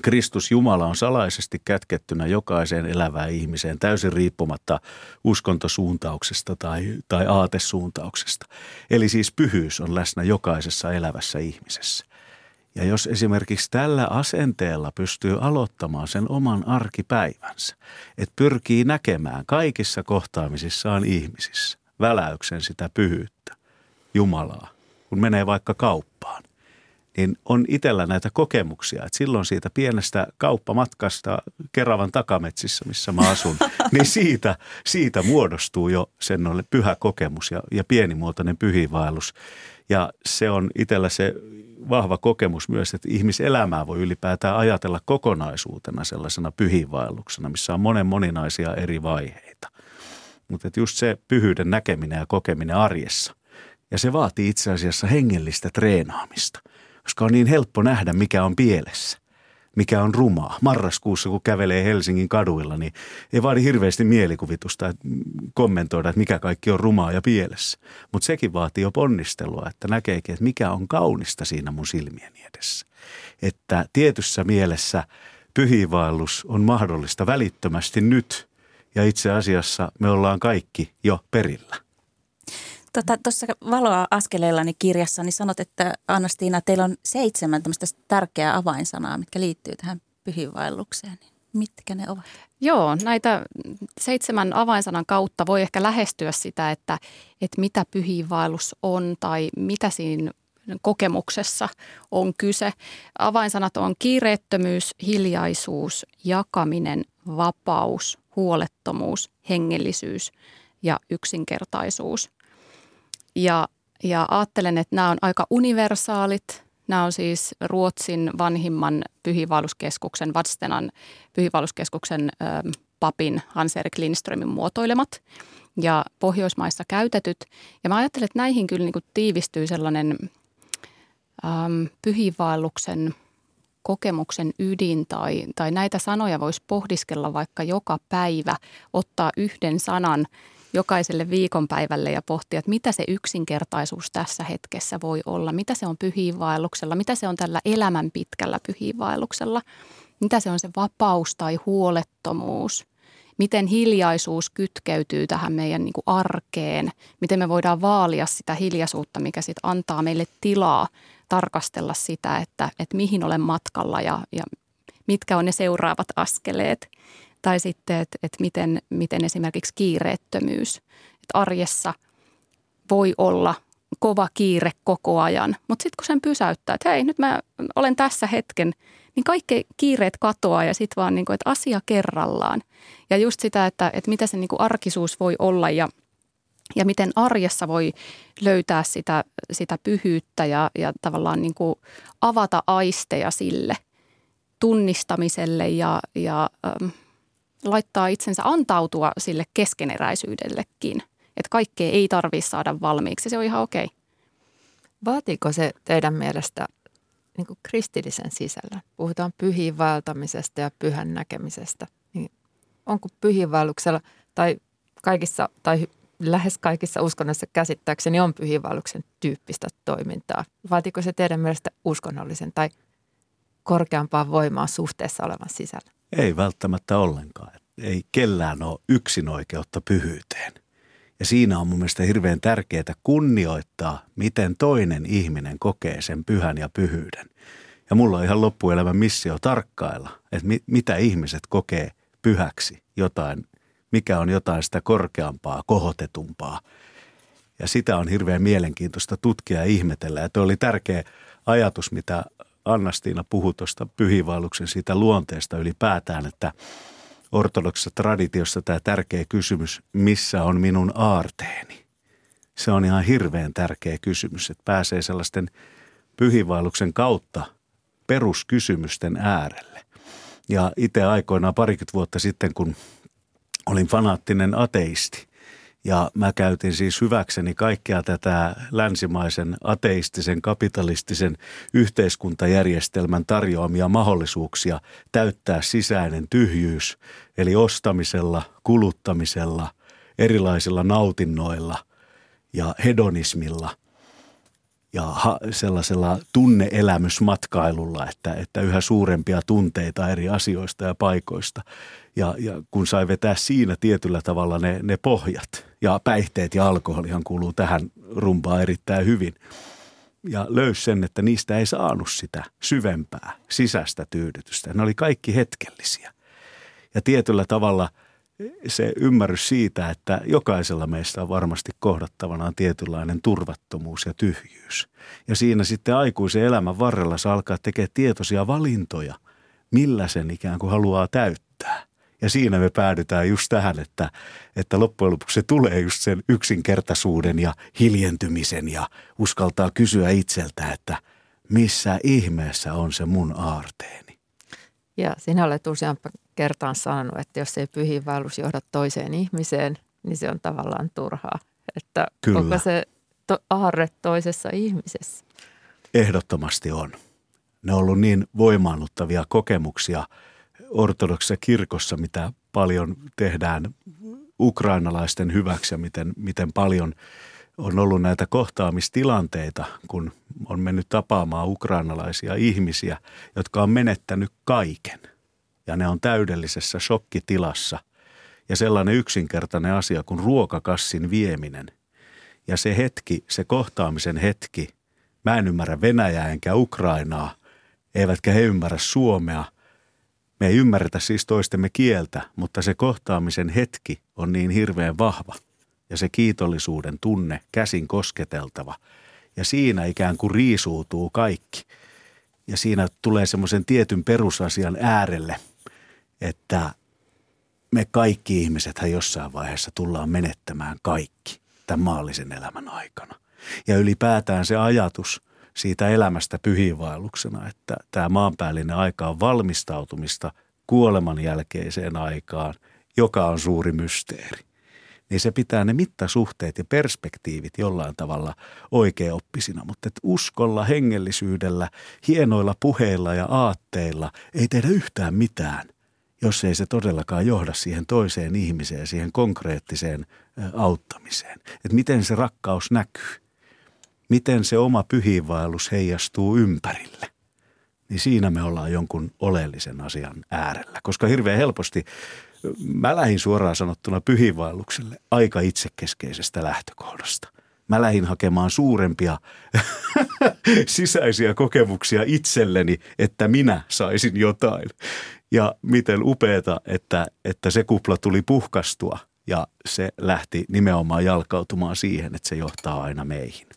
Kristus Jumala on salaisesti kätkettynä jokaiseen elävään ihmiseen täysin riippumatta uskontosuuntauksesta tai, tai aatesuuntauksesta. Eli siis pyhyys on läsnä jokaisessa elävässä ihmisessä. Ja jos esimerkiksi tällä asenteella pystyy aloittamaan sen oman arkipäivänsä, että pyrkii näkemään kaikissa kohtaamisissaan ihmisissä väläyksen sitä pyhyyttä, Jumalaa, kun menee vaikka kauppaan, niin on itsellä näitä kokemuksia, että silloin siitä pienestä kauppamatkasta Keravan takametsissä, missä mä asun, *laughs* niin siitä, siitä muodostuu jo sen pyhä kokemus ja, ja pienimuotoinen pyhiinvaellus. Ja se on itsellä se vahva kokemus myös, että ihmiselämää voi ylipäätään ajatella kokonaisuutena sellaisena pyhiinvaelluksena, missä on monen moninaisia eri vaiheita. Mutta just se pyhyyden näkeminen ja kokeminen arjessa. Ja se vaatii itse asiassa hengellistä treenaamista, koska on niin helppo nähdä, mikä on pielessä. Mikä on rumaa. Marraskuussa, kun kävelee Helsingin kaduilla, niin ei vaadi hirveästi mielikuvitusta että kommentoida, että mikä kaikki on rumaa ja pielessä. Mutta sekin vaatii jo ponnistelua, että näkeekin, että mikä on kaunista siinä mun silmieni edessä. Että tietyssä mielessä pyhiinvaellus on mahdollista välittömästi nyt ja itse asiassa me ollaan kaikki jo perillä. Tuossa tota, Valoa askeleellani kirjassa niin sanot, että Annastiina, teillä on seitsemän tämmöistä tärkeää avainsanaa, mitkä liittyy tähän pyhiinvaellukseen. Mitkä ne ovat? Joo, näitä seitsemän avainsanan kautta voi ehkä lähestyä sitä, että, että mitä pyhiinvaellus on tai mitä siinä kokemuksessa on kyse. Avainsanat on kiireettömyys, hiljaisuus, jakaminen, vapaus, huolettomuus, hengellisyys ja yksinkertaisuus. Ja, ja ajattelen, että nämä on aika universaalit. Nämä on siis Ruotsin vanhimman pyhiinvaelluskeskuksen, Vadstenan pyhiinvaelluskeskuksen papin Hans-Erik Lindströmin muotoilemat ja Pohjoismaissa käytetyt. Ja mä ajattelen, että näihin kyllä niin kuin tiivistyy sellainen äm, pyhiinvaelluksen kokemuksen ydin tai, tai näitä sanoja voisi pohdiskella vaikka joka päivä, ottaa yhden sanan – jokaiselle viikonpäivälle ja pohtia, että mitä se yksinkertaisuus tässä hetkessä voi olla, mitä se on pyhiinvaelluksella, mitä se on tällä elämän pitkällä pyhiinvaelluksella, mitä se on se vapaus tai huolettomuus, miten hiljaisuus kytkeytyy tähän meidän niin kuin arkeen, miten me voidaan vaalia sitä hiljaisuutta, mikä sitten antaa meille tilaa tarkastella sitä, että, että mihin olen matkalla ja, ja mitkä on ne seuraavat askeleet – tai sitten, että, että miten, miten esimerkiksi kiireettömyys, että arjessa voi olla kova kiire koko ajan, mutta sitten kun sen pysäyttää, että hei, nyt mä olen tässä hetken, niin kaikki kiireet katoaa ja sitten vaan, niin kuin, että asia kerrallaan. Ja just sitä, että, että mitä se niin kuin arkisuus voi olla ja, ja miten arjessa voi löytää sitä, sitä pyhyyttä ja, ja tavallaan niin kuin avata aisteja sille tunnistamiselle ja, ja ähm, laittaa itsensä antautua sille keskeneräisyydellekin. Että kaikkea ei tarvitse saada valmiiksi, se on ihan okei. Vaatiiko se teidän mielestä niin kuin kristillisen sisällä? Puhutaan pyhiinvaeltamisesta ja pyhän näkemisestä. Niin onko pyhiinvaelluksella tai kaikissa tai lähes kaikissa uskonnoissa käsittääkseni on pyhiinvaelluksen tyyppistä toimintaa. Vaatiko se teidän mielestä uskonnollisen tai korkeampaa voimaa suhteessa olevan sisällä? Ei välttämättä ollenkaan. Ei kellään ole yksinoikeutta pyhyyteen. Ja siinä on mun mielestä hirveän tärkeää kunnioittaa, miten toinen ihminen kokee sen pyhän ja pyhyyden. Ja mulla on ihan loppuelämän missio tarkkailla, että mi- mitä ihmiset kokee pyhäksi, jotain, mikä on jotain sitä korkeampaa, kohotetumpaa. Ja sitä on hirveän mielenkiintoista tutkia ja ihmetellä. Ja tuo oli tärkeä ajatus, mitä Annastiina puhui tuosta pyhiinvaelluksen siitä luonteesta ylipäätään, että ortodoksessa traditiossa tämä tärkeä kysymys, missä on minun aarteeni? Se on ihan hirveän tärkeä kysymys, että pääsee sellaisten pyhiinvaelluksen kautta peruskysymysten äärelle. Ja itse aikoinaan parikymmentä vuotta sitten, kun olin fanaattinen ateisti, ja mä käytin siis hyväkseni kaikkea tätä länsimaisen ateistisen kapitalistisen yhteiskuntajärjestelmän tarjoamia mahdollisuuksia täyttää sisäinen tyhjyys, eli ostamisella, kuluttamisella, erilaisilla nautinnoilla ja hedonismilla ja sellaisella tunneelämysmatkailulla, että, että yhä suurempia tunteita eri asioista ja paikoista. Ja, ja kun sai vetää siinä tietyllä tavalla ne, ne pohjat ja päihteet ja alkoholihan kuuluu tähän rumpaan erittäin hyvin. Ja löysi sen, että niistä ei saanut sitä syvempää sisäistä tyydytystä. Ne oli kaikki hetkellisiä. Ja tietyllä tavalla se ymmärrys siitä, että jokaisella meistä on varmasti kohdattavanaan tietynlainen turvattomuus ja tyhjyys. Ja siinä sitten aikuisen elämän varrella saa alkaa tekemään tietoisia valintoja, millä sen ikään kuin haluaa täyttää. Ja siinä me päädytään just tähän, että, että loppujen lopuksi se tulee just sen yksinkertaisuuden ja hiljentymisen ja uskaltaa kysyä itseltä, että missä ihmeessä on se mun aarteeni. Ja sinä olet useampa kertaan sanonut, että jos ei pyhiinvaellus johda toiseen ihmiseen, niin se on tavallaan turhaa. Että Kyllä. onko se to- aarre toisessa ihmisessä? Ehdottomasti on. Ne on ollut niin voimaannuttavia kokemuksia ortodoksessa kirkossa, mitä paljon tehdään ukrainalaisten hyväksi ja miten, miten paljon on ollut näitä kohtaamistilanteita, kun on mennyt tapaamaan ukrainalaisia ihmisiä, jotka on menettänyt kaiken. Ja ne on täydellisessä shokkitilassa. Ja sellainen yksinkertainen asia kuin ruokakassin vieminen. Ja se hetki, se kohtaamisen hetki, mä en ymmärrä Venäjää enkä Ukrainaa, eivätkä he ymmärrä Suomea. Me ei ymmärretä siis toistemme kieltä, mutta se kohtaamisen hetki on niin hirveän vahva. Ja se kiitollisuuden tunne, käsin kosketeltava. Ja siinä ikään kuin riisuutuu kaikki. Ja siinä tulee semmoisen tietyn perusasian äärelle, että me kaikki ihmisethän jossain vaiheessa tullaan menettämään kaikki tämän maallisen elämän aikana. Ja ylipäätään se ajatus – siitä elämästä pyhiinvaelluksena, että tämä maanpäällinen aika on valmistautumista kuoleman jälkeiseen aikaan, joka on suuri mysteeri. Niin se pitää ne mittasuhteet ja perspektiivit jollain tavalla oikeaoppisina, mutta että uskolla, hengellisyydellä, hienoilla puheilla ja aatteilla ei tehdä yhtään mitään, jos ei se todellakaan johda siihen toiseen ihmiseen, siihen konkreettiseen auttamiseen. Että miten se rakkaus näkyy miten se oma pyhiinvaellus heijastuu ympärille, niin siinä me ollaan jonkun oleellisen asian äärellä. Koska hirveän helposti mä lähdin suoraan sanottuna pyhiinvaellukselle aika itsekeskeisestä lähtökohdasta. Mä lähdin hakemaan suurempia *laughs* sisäisiä kokemuksia itselleni, että minä saisin jotain. Ja miten upeeta, että, että se kupla tuli puhkastua ja se lähti nimenomaan jalkautumaan siihen, että se johtaa aina meihin.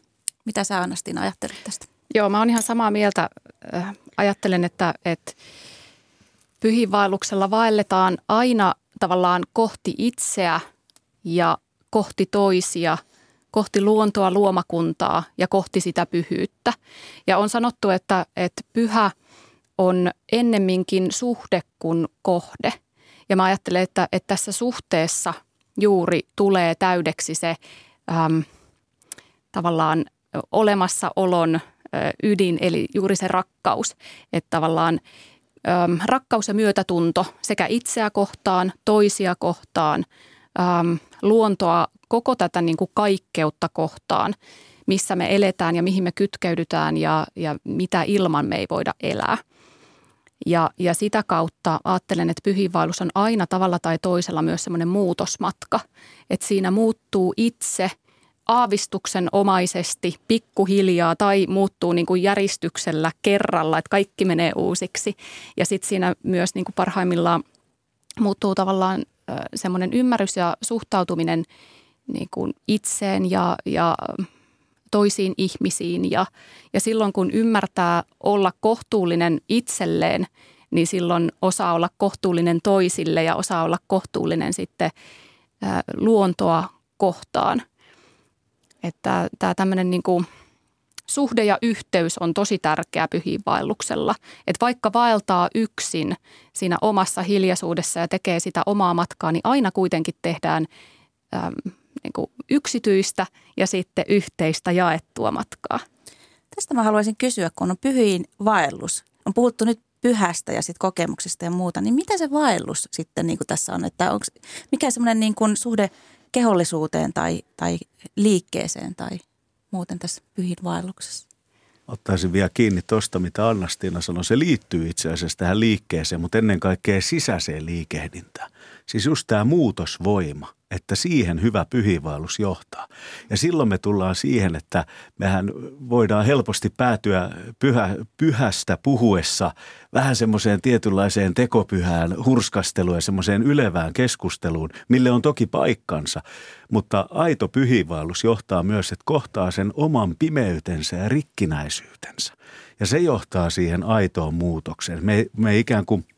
Mitä sä Annastin ajattelet tästä? Joo, mä oon ihan samaa mieltä. Äh, ajattelen, että, että pyhiinvaelluksella vaelletaan aina tavallaan kohti itseä ja kohti toisia, kohti luontoa, luomakuntaa ja kohti sitä pyhyyttä. Ja on sanottu, että, että pyhä on ennemminkin suhde kuin kohde. Ja mä ajattelen, että, että tässä suhteessa juuri tulee täydeksi se äm, tavallaan olemassaolon ydin, eli juuri se rakkaus. Että tavallaan rakkaus ja myötätunto sekä itseä kohtaan, toisia kohtaan, luontoa, koko tätä niin kuin kaikkeutta kohtaan, missä me eletään ja mihin me kytkeydytään ja, ja mitä ilman me ei voida elää. Ja, ja sitä kautta ajattelen, että pyhiinvaellus on aina tavalla tai toisella myös semmoinen muutosmatka, että siinä muuttuu itse – aavistuksen omaisesti pikkuhiljaa tai muuttuu niin kuin järjestyksellä kerralla, että kaikki menee uusiksi. Ja sitten siinä myös niin kuin parhaimmillaan muuttuu tavallaan semmoinen ymmärrys ja suhtautuminen niin kuin itseen ja, ja toisiin ihmisiin. Ja, ja silloin kun ymmärtää olla kohtuullinen itselleen, niin silloin osaa olla kohtuullinen toisille ja osaa olla kohtuullinen sitten luontoa kohtaan – että tämä tämmöinen niin kuin suhde ja yhteys on tosi tärkeä pyhiinvaelluksella. Että vaikka vaeltaa yksin siinä omassa hiljaisuudessa ja tekee sitä omaa matkaa, niin aina kuitenkin tehdään äm, niin kuin yksityistä ja sitten yhteistä jaettua matkaa. Tästä mä haluaisin kysyä, kun on pyhiin vaellus. On puhuttu nyt pyhästä ja sitten kokemuksista ja muuta, niin mitä se vaellus sitten niin kuin tässä on? Että onko, mikä semmoinen niin suhde kehollisuuteen tai, tai liikkeeseen tai muuten tässä pyhinvaelluksessa. Ottaisin vielä kiinni tuosta, mitä Annastiina sanoi. Se liittyy itse asiassa tähän liikkeeseen, mutta ennen kaikkea sisäiseen liikehdintään. Siis just tämä muutosvoima – että siihen hyvä pyhiinvaellus johtaa. Ja silloin me tullaan siihen, että mehän voidaan helposti päätyä pyhä, pyhästä puhuessa vähän semmoiseen tietynlaiseen tekopyhään hurskasteluun ja semmoiseen ylevään keskusteluun, mille on toki paikkansa. Mutta aito pyhiinvaellus johtaa myös, että kohtaa sen oman pimeytensä ja rikkinäisyytensä. Ja se johtaa siihen aitoon muutokseen. Me, me ikään kuin –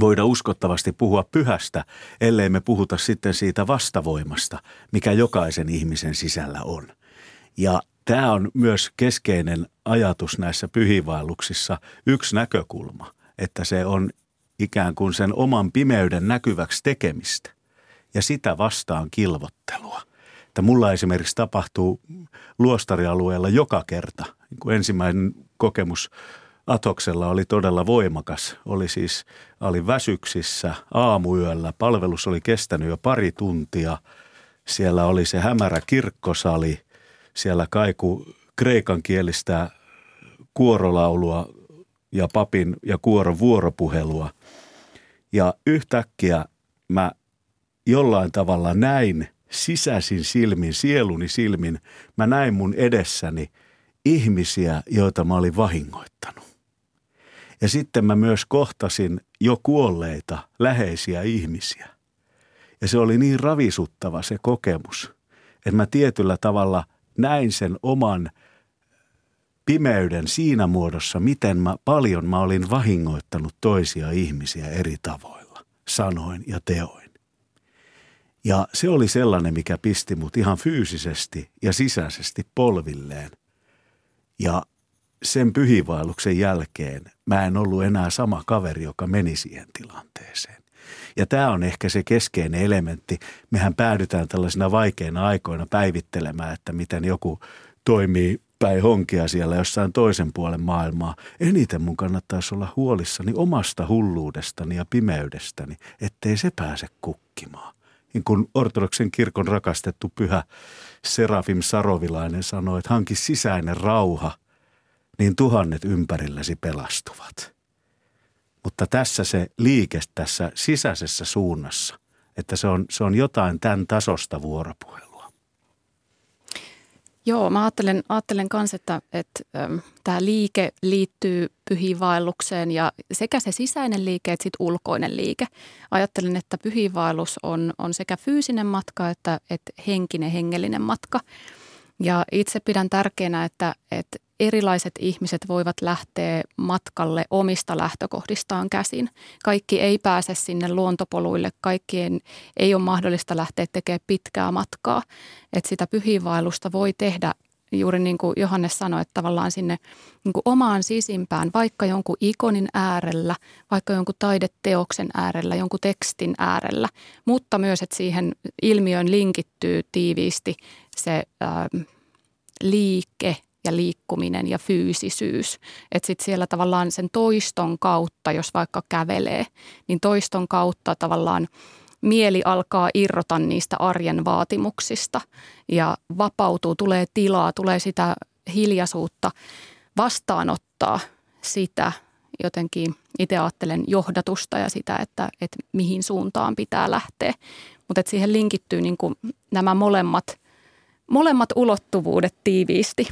voida uskottavasti puhua pyhästä, ellei me puhuta sitten siitä vastavoimasta, mikä jokaisen ihmisen sisällä on. Ja tämä on myös keskeinen ajatus näissä pyhiinvaelluksissa, yksi näkökulma, että se on ikään kuin sen oman pimeyden näkyväksi tekemistä ja sitä vastaan kilvottelua. Että mulla esimerkiksi tapahtuu luostarialueella joka kerta, niin kuin ensimmäinen kokemus Atoksella oli todella voimakas. Oli siis, oli väsyksissä aamuyöllä. Palvelus oli kestänyt jo pari tuntia. Siellä oli se hämärä kirkkosali. Siellä kaiku kreikan kielistä kuorolaulua ja papin ja kuoron vuoropuhelua. Ja yhtäkkiä mä jollain tavalla näin sisäisin silmin, sieluni silmin, mä näin mun edessäni ihmisiä, joita mä olin vahingoittanut. Ja sitten mä myös kohtasin jo kuolleita läheisiä ihmisiä. Ja se oli niin ravisuttava se kokemus, että mä tietyllä tavalla näin sen oman pimeyden siinä muodossa, miten mä, paljon mä olin vahingoittanut toisia ihmisiä eri tavoilla, sanoin ja teoin. Ja se oli sellainen, mikä pisti mut ihan fyysisesti ja sisäisesti polvilleen. Ja sen pyhivaelluksen jälkeen mä en ollut enää sama kaveri, joka meni siihen tilanteeseen. Ja tämä on ehkä se keskeinen elementti. Mehän päädytään tällaisina vaikeina aikoina päivittelemään, että miten joku toimii päin honkia siellä jossain toisen puolen maailmaa. Eniten mun kannattaisi olla huolissani omasta hulluudestani ja pimeydestäni, ettei se pääse kukkimaan. Niin kuin ortodoksen kirkon rakastettu pyhä Serafim Sarovilainen sanoi, että hanki sisäinen rauha – niin tuhannet ympärilläsi pelastuvat. Mutta tässä se liike tässä sisäisessä suunnassa, että se on, se on jotain tämän tasosta vuoropuhelua. Joo, mä ajattelen, ajattelen kanssa, että, että ähm, tämä liike liittyy pyhiinvaellukseen ja sekä se sisäinen liike että sit ulkoinen liike. Ajattelen, että pyhiinvaellus on, on sekä fyysinen matka että, että henkinen, hengellinen matka. Ja itse pidän tärkeänä, että, että erilaiset ihmiset voivat lähteä matkalle omista lähtökohdistaan käsin. Kaikki ei pääse sinne luontopoluille, kaikkien ei ole mahdollista lähteä tekemään pitkää matkaa. Että sitä pyhiinvaellusta voi tehdä juuri niin kuin Johannes sanoi, että tavallaan sinne niin kuin omaan sisimpään, vaikka jonkun ikonin äärellä, vaikka jonkun taideteoksen äärellä, jonkun tekstin äärellä, mutta myös, että siihen ilmiöön linkittyy tiiviisti se ää, liike, ja liikkuminen ja fyysisyys. Että sitten siellä tavallaan sen toiston kautta, jos vaikka kävelee, niin toiston kautta tavallaan mieli alkaa irrota niistä arjen vaatimuksista ja vapautuu, tulee tilaa, tulee sitä hiljaisuutta vastaanottaa sitä jotenkin itse ajattelen johdatusta ja sitä, että, että mihin suuntaan pitää lähteä. Mutta siihen linkittyy niin kuin nämä molemmat, molemmat ulottuvuudet tiiviisti.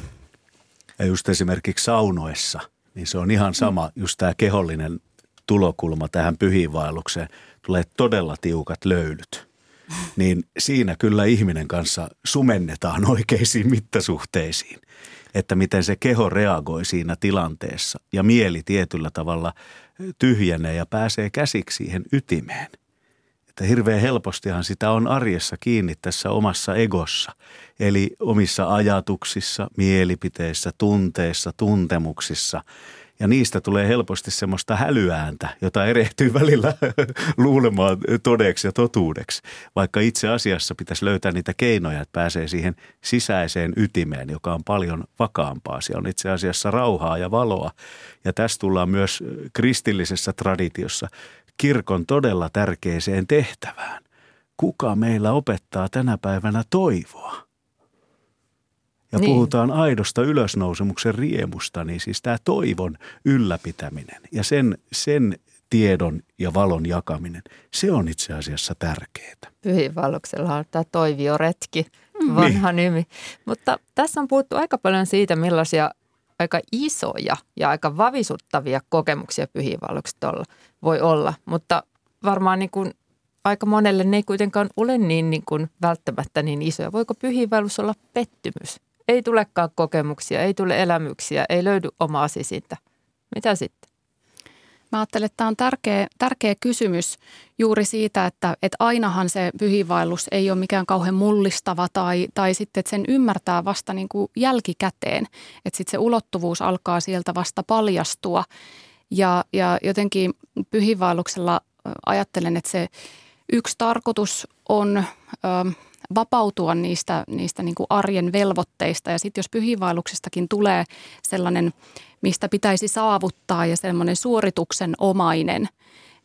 Ja just esimerkiksi saunoessa, niin se on ihan sama, just tämä kehollinen tulokulma tähän pyhiinvaellukseen. Tulee todella tiukat löylyt. *laughs* Niin siinä kyllä ihminen kanssa sumennetaan *laughs* oikeisiin mittasuhteisiin. Että miten se keho reagoi siinä tilanteessa ja mieli tietyllä tavalla tyhjenee ja pääsee käsiksi siihen ytimeen – että hirveän helpostihan sitä on arjessa kiinni tässä omassa egossa. Eli omissa ajatuksissa, mielipiteissä, tunteissa, tuntemuksissa. Ja niistä tulee helposti semmoista hälyääntä, jota erehtyy välillä *laughs* luulemaan todeksi ja totuudeksi. Vaikka itse asiassa pitäisi löytää niitä keinoja, että pääsee siihen sisäiseen ytimeen, joka on paljon vakaampaa. Siellä on itse asiassa rauhaa ja valoa. Ja tässä tullaan myös kristillisessä traditiossa kirkon todella tärkeeseen tehtävään. Kuka meillä opettaa tänä päivänä toivoa? Ja niin. puhutaan aidosta ylösnousemuksen riemusta, niin siis tämä toivon ylläpitäminen ja sen, sen tiedon ja valon jakaminen, se on itse asiassa tärkeää. Pyhiinvalluksella on tämä toivioretki, mm. vanha niin. nimi. Mutta tässä on puhuttu aika paljon siitä, millaisia aika isoja ja aika vavisuttavia kokemuksia pyhiinvaellukset voi olla, mutta varmaan niin kuin aika monelle ne ei kuitenkaan ole niin, niin kuin välttämättä niin isoja. Voiko pyhiinvaellus olla pettymys? Ei tulekaan kokemuksia, ei tule elämyksiä, ei löydy omaa sisintä. Mitä sitten? Mä ajattelen, että tämä on tärkeä, tärkeä kysymys juuri siitä, että, että ainahan se pyhiinvaellus ei ole mikään kauhean mullistava tai, tai sitten, että sen ymmärtää vasta niin kuin jälkikäteen. Että sitten se ulottuvuus alkaa sieltä vasta paljastua. Ja, ja jotenkin pyhiinvaelluksella ajattelen, että se yksi tarkoitus on ö, vapautua niistä, niistä niin kuin arjen velvoitteista. Ja sitten jos pyhiinvaelluksestakin tulee sellainen, mistä pitäisi saavuttaa ja semmoinen suorituksen omainen,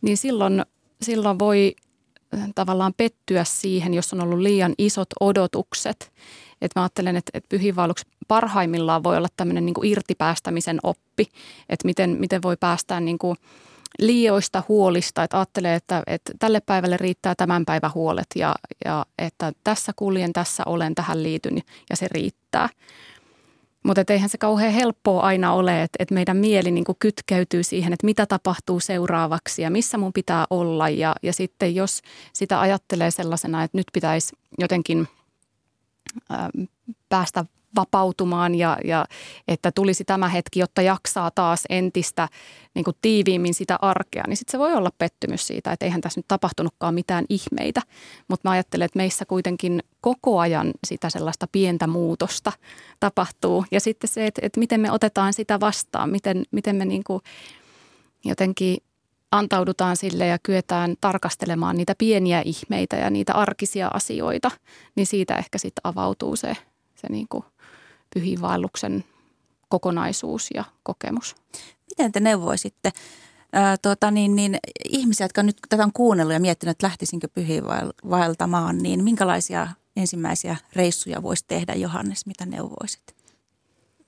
niin silloin, silloin voi tavallaan pettyä siihen, jos on ollut liian isot odotukset. Et mä ajattelen, että, että pyhiinvaellus parhaimmillaan voi olla tämmöinen niin irtipäästämisen oppi, että miten, miten voi päästää niin kuin liioista huolista, että ajattelee, että, että tälle päivälle riittää tämän päivän huolet ja, ja että tässä kuljen, tässä olen, tähän liityn ja se riittää. Mutta eihän se kauhean helppoa aina ole, että, että meidän mieli niin kytkeytyy siihen, että mitä tapahtuu seuraavaksi ja missä mun pitää olla. Ja, ja sitten jos sitä ajattelee sellaisena, että nyt pitäisi jotenkin ä, päästä vapautumaan ja, ja että tulisi tämä hetki, jotta jaksaa taas entistä niin kuin tiiviimmin sitä arkea, niin sitten se voi olla pettymys siitä, että eihän tässä nyt tapahtunutkaan mitään ihmeitä. Mutta mä ajattelen, että meissä kuitenkin koko ajan sitä sellaista pientä muutosta tapahtuu. Ja sitten se, että, että miten me otetaan sitä vastaan, miten, miten me niin kuin jotenkin antaudutaan sille ja kyetään tarkastelemaan niitä pieniä ihmeitä ja niitä arkisia asioita, niin siitä ehkä sitten avautuu se, se niin kuin pyhiinvaelluksen kokonaisuus ja kokemus. Miten te neuvoisitte ää, tuota, niin, niin, ihmisiä, jotka nyt tätä on kuunnellut ja miettinyt, että lähtisinkö pyhiinvaeltamaan, niin minkälaisia ensimmäisiä reissuja voisi tehdä, Johannes, mitä neuvoisit?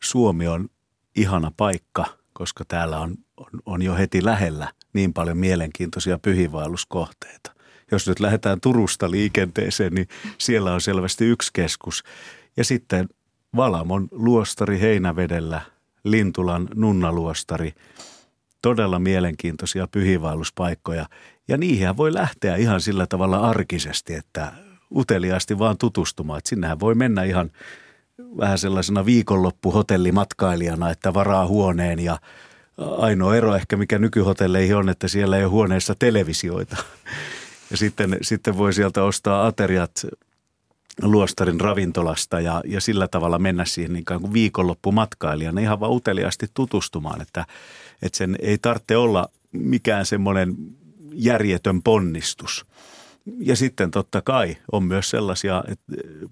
Suomi on ihana paikka, koska täällä on, on, on jo heti lähellä niin paljon mielenkiintoisia pyhiinvaelluskohteita. Jos nyt lähdetään Turusta liikenteeseen, niin siellä on selvästi yksi keskus. Ja sitten Valamon luostari Heinävedellä, Lintulan nunnaluostari, todella mielenkiintoisia pyhiinvaelluspaikkoja. Ja niihin voi lähteä ihan sillä tavalla arkisesti, että uteliaasti vaan tutustumaan. Että sinnehän voi mennä ihan vähän sellaisena viikonloppuhotellimatkailijana, että varaa huoneen ja ainoa ero ehkä mikä nykyhotelleihin on, että siellä ei ole huoneessa televisioita. Ja sitten, sitten voi sieltä ostaa ateriat luostarin ravintolasta ja, ja sillä tavalla mennä siihen niin kuin viikonloppumatkailijana ihan vaan uteliaasti tutustumaan, että, että sen ei tarvitse olla mikään semmoinen järjetön ponnistus. Ja sitten totta kai on myös sellaisia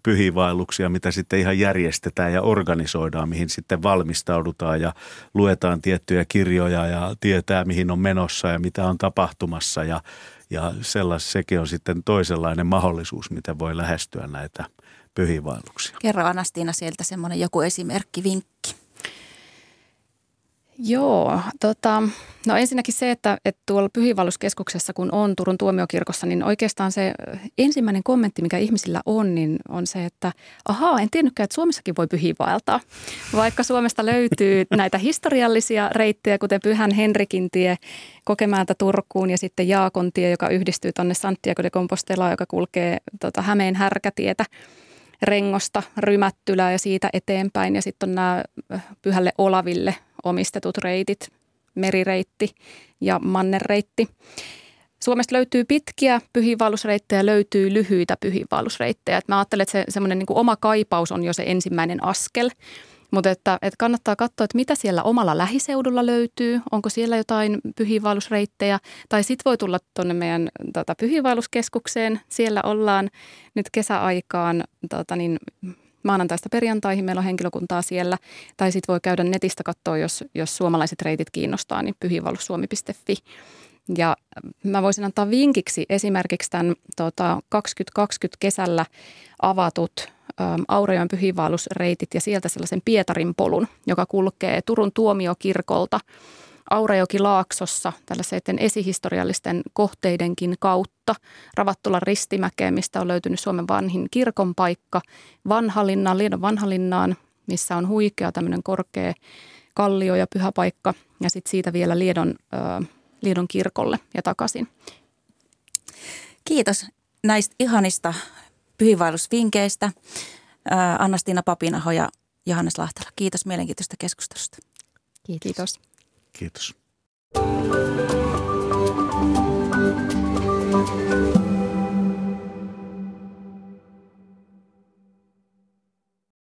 pyhiinvaelluksia, mitä sitten ihan järjestetään ja organisoidaan, mihin sitten valmistaudutaan ja luetaan tiettyjä kirjoja ja tietää, mihin on menossa ja mitä on tapahtumassa ja, ja sellais, sekin on sitten toisenlainen mahdollisuus, miten voi lähestyä näitä pyhiinvaelluksia. Kerro Anastiina sieltä semmoinen joku esimerkki, vinkki. Joo, tota, no ensinnäkin se, että, että tuolla pyhiinvaelluskeskuksessa kun on Turun tuomiokirkossa, niin oikeastaan se ensimmäinen kommentti, mikä ihmisillä on, niin on se, että ahaa, en tiennytkään, että Suomessakin voi pyhiinvaeltaa. Vaikka Suomesta löytyy *laughs* näitä historiallisia reittejä, kuten Pyhän Henrikin tie Kokemäältä Turkuun ja sitten Jaakon tie, joka yhdistyy tuonne Santiago de Compostela, joka kulkee tota, Hämeen härkätietä. Rengosta, Rymättylää ja siitä eteenpäin. Ja sitten on nämä Pyhälle Olaville omistetut reitit, merireitti ja mannerreitti. Suomesta löytyy pitkiä pyhiinvaellusreittejä, löytyy lyhyitä pyhiinvaellusreittejä. Mä ajattelen, että se semmoinen niin oma kaipaus on jo se ensimmäinen askel. Mutta että, että kannattaa katsoa, että mitä siellä omalla lähiseudulla löytyy, onko siellä jotain pyhiinvaellusreittejä, tai sitten voi tulla tuonne meidän tota, pyhiinvaelluskeskukseen. Siellä ollaan nyt kesäaikaan tota, niin, maanantaista perjantaihin, meillä on henkilökuntaa siellä, tai sitten voi käydä netistä katsoa, jos, jos suomalaiset reitit kiinnostaa, niin pyhiinvaellussuomi.fi. Ja mä voisin antaa vinkiksi esimerkiksi tämän tota, 2020 kesällä avatut Aurajoen pyhiinvaellusreitit ja sieltä sellaisen Pietarin polun, joka kulkee Turun tuomiokirkolta Aurajoki Laaksossa tällaisen esihistoriallisten kohteidenkin kautta. Ravattulan ristimäkeen, mistä on löytynyt Suomen vanhin kirkon paikka, Vanhalinnaan, Liedon Vanhalinnaan, missä on huikea tämmöinen korkea kallio ja pyhä paikka ja sitten siitä vielä Liedon, äh, Liedon kirkolle ja takaisin. Kiitos näistä ihanista pyhiinvaellusvinkkeistä. Anna-Stiina Papinaho ja Johannes Lahtela. Kiitos mielenkiintoista keskustelusta. Kiitos. Kiitos. Kiitos.